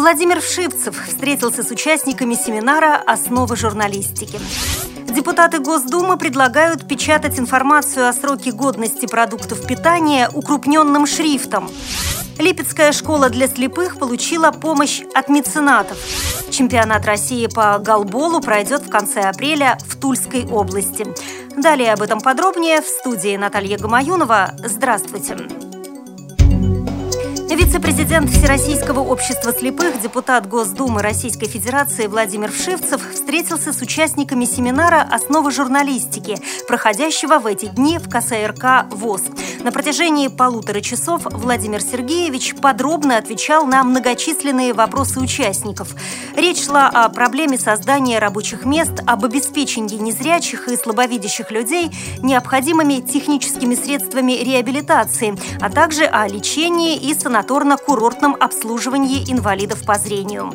Владимир Вшивцев встретился с участниками семинара «Основы журналистики». Депутаты Госдумы предлагают печатать информацию о сроке годности продуктов питания укрупненным шрифтом. Липецкая школа для слепых получила помощь от меценатов. Чемпионат России по голболу пройдет в конце апреля в Тульской области. Далее об этом подробнее в студии Наталья Гамаюнова. Здравствуйте. Вице-президент Всероссийского общества слепых, депутат Госдумы Российской Федерации Владимир Вшивцев встретился с участниками семинара «Основы журналистики», проходящего в эти дни в КСРК ВОЗ. На протяжении полутора часов Владимир Сергеевич подробно отвечал на многочисленные вопросы участников. Речь шла о проблеме создания рабочих мест, об обеспечении незрячих и слабовидящих людей необходимыми техническими средствами реабилитации, а также о лечении и санаторно-курортном обслуживании инвалидов по зрению.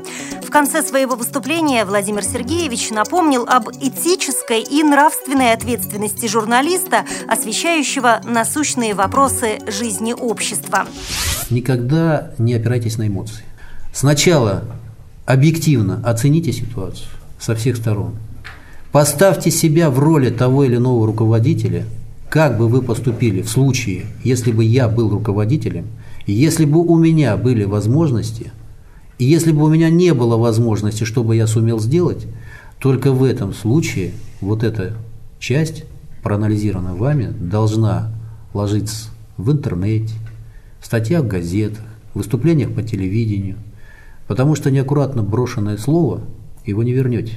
Конце своего выступления Владимир Сергеевич напомнил об этической и нравственной ответственности журналиста, освещающего насущные вопросы жизни общества. Никогда не опирайтесь на эмоции. Сначала объективно оцените ситуацию со всех сторон. Поставьте себя в роли того или иного руководителя, как бы вы поступили в случае, если бы я был руководителем, если бы у меня были возможности, и если бы у меня не было возможности, чтобы я сумел сделать, только в этом случае вот эта часть, проанализированная вами, должна ложится в интернете, в статьях в газетах, в выступлениях по телевидению, потому что неаккуратно брошенное слово его не вернете.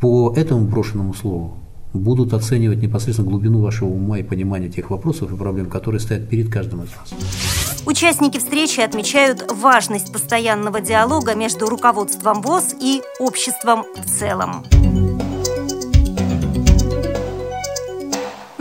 По этому брошенному слову будут оценивать непосредственно глубину вашего ума и понимания тех вопросов и проблем, которые стоят перед каждым из вас. Участники встречи отмечают важность постоянного диалога между руководством ВОЗ и обществом в целом.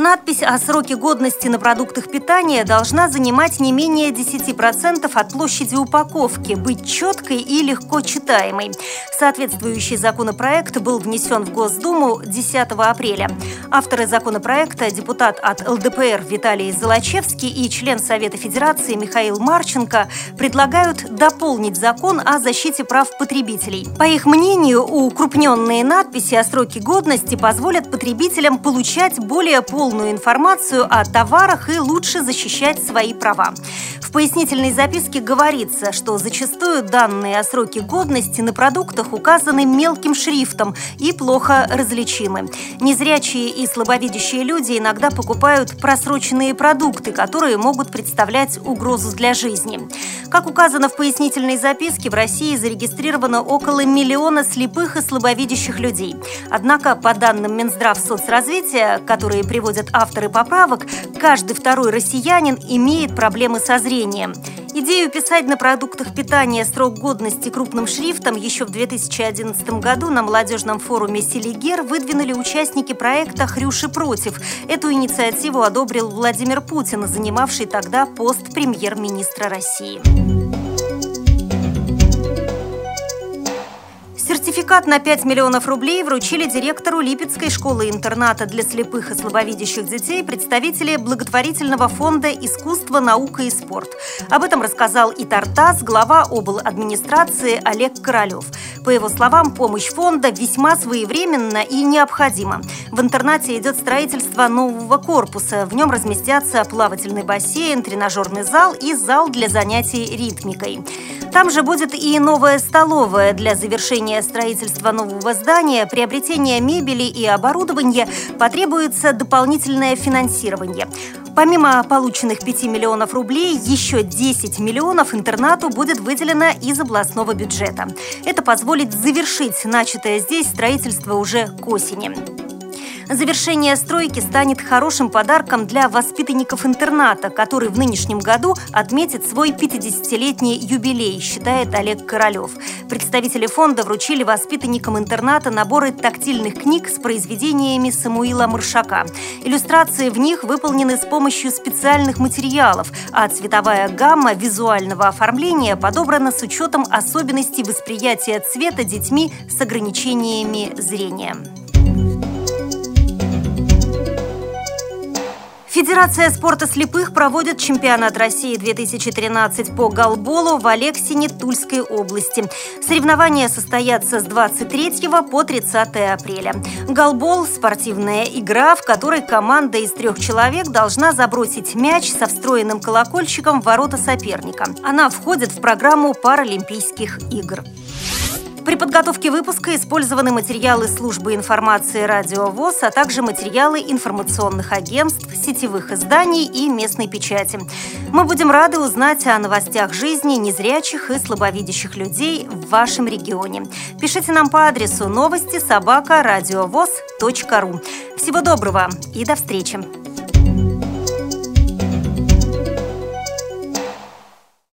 Надпись о сроке годности на продуктах питания должна занимать не менее 10% от площади упаковки, быть четкой и легко читаемой. Соответствующий законопроект был внесен в Госдуму 10 апреля. Авторы законопроекта – депутат от ЛДПР Виталий Золочевский и член Совета Федерации Михаил Марченко – предлагают дополнить закон о защите прав потребителей. По их мнению, укрупненные надписи о сроке годности позволят потребителям получать более полную полную информацию о товарах и лучше защищать свои права. В пояснительной записке говорится, что зачастую данные о сроке годности на продуктах указаны мелким шрифтом и плохо различимы. Незрячие и слабовидящие люди иногда покупают просроченные продукты, которые могут представлять угрозу для жизни. Как указано в пояснительной записке, в России зарегистрировано около миллиона слепых и слабовидящих людей. Однако, по данным Минздрав соцразвития, которые приводят приводят авторы поправок, каждый второй россиянин имеет проблемы со зрением. Идею писать на продуктах питания срок годности крупным шрифтом еще в 2011 году на молодежном форуме «Селигер» выдвинули участники проекта «Хрюши против». Эту инициативу одобрил Владимир Путин, занимавший тогда пост премьер-министра России. Сертификат на 5 миллионов рублей вручили директору Липецкой школы-интерната для слепых и слабовидящих детей представители благотворительного фонда «Искусство, наука и спорт». Об этом рассказал и Тартас, глава обл. администрации Олег Королев. По его словам, помощь фонда весьма своевременна и необходима. В интернате идет строительство нового корпуса. В нем разместятся плавательный бассейн, тренажерный зал и зал для занятий ритмикой. Там же будет и новая столовая для завершения строительства нового здания, приобретения мебели и оборудования потребуется дополнительное финансирование. Помимо полученных 5 миллионов рублей, еще 10 миллионов интернату будет выделено из областного бюджета. Это позволит завершить начатое здесь строительство уже к осени. Завершение стройки станет хорошим подарком для воспитанников интерната, который в нынешнем году отметит свой 50-летний юбилей, считает Олег Королев. Представители фонда вручили воспитанникам интерната наборы тактильных книг с произведениями Самуила Маршака. Иллюстрации в них выполнены с помощью специальных материалов, а цветовая гамма визуального оформления подобрана с учетом особенностей восприятия цвета детьми с ограничениями зрения. Федерация спорта слепых проводит чемпионат России 2013 по голболу в Алексине Тульской области. Соревнования состоятся с 23 по 30 апреля. Голбол – спортивная игра, в которой команда из трех человек должна забросить мяч со встроенным колокольчиком в ворота соперника. Она входит в программу Паралимпийских игр. При подготовке выпуска использованы материалы службы информации «Радио ВОЗ», а также материалы информационных агентств, сетевых изданий и местной печати. Мы будем рады узнать о новостях жизни незрячих и слабовидящих людей в вашем регионе. Пишите нам по адресу новости собака ру. Всего доброго и до встречи!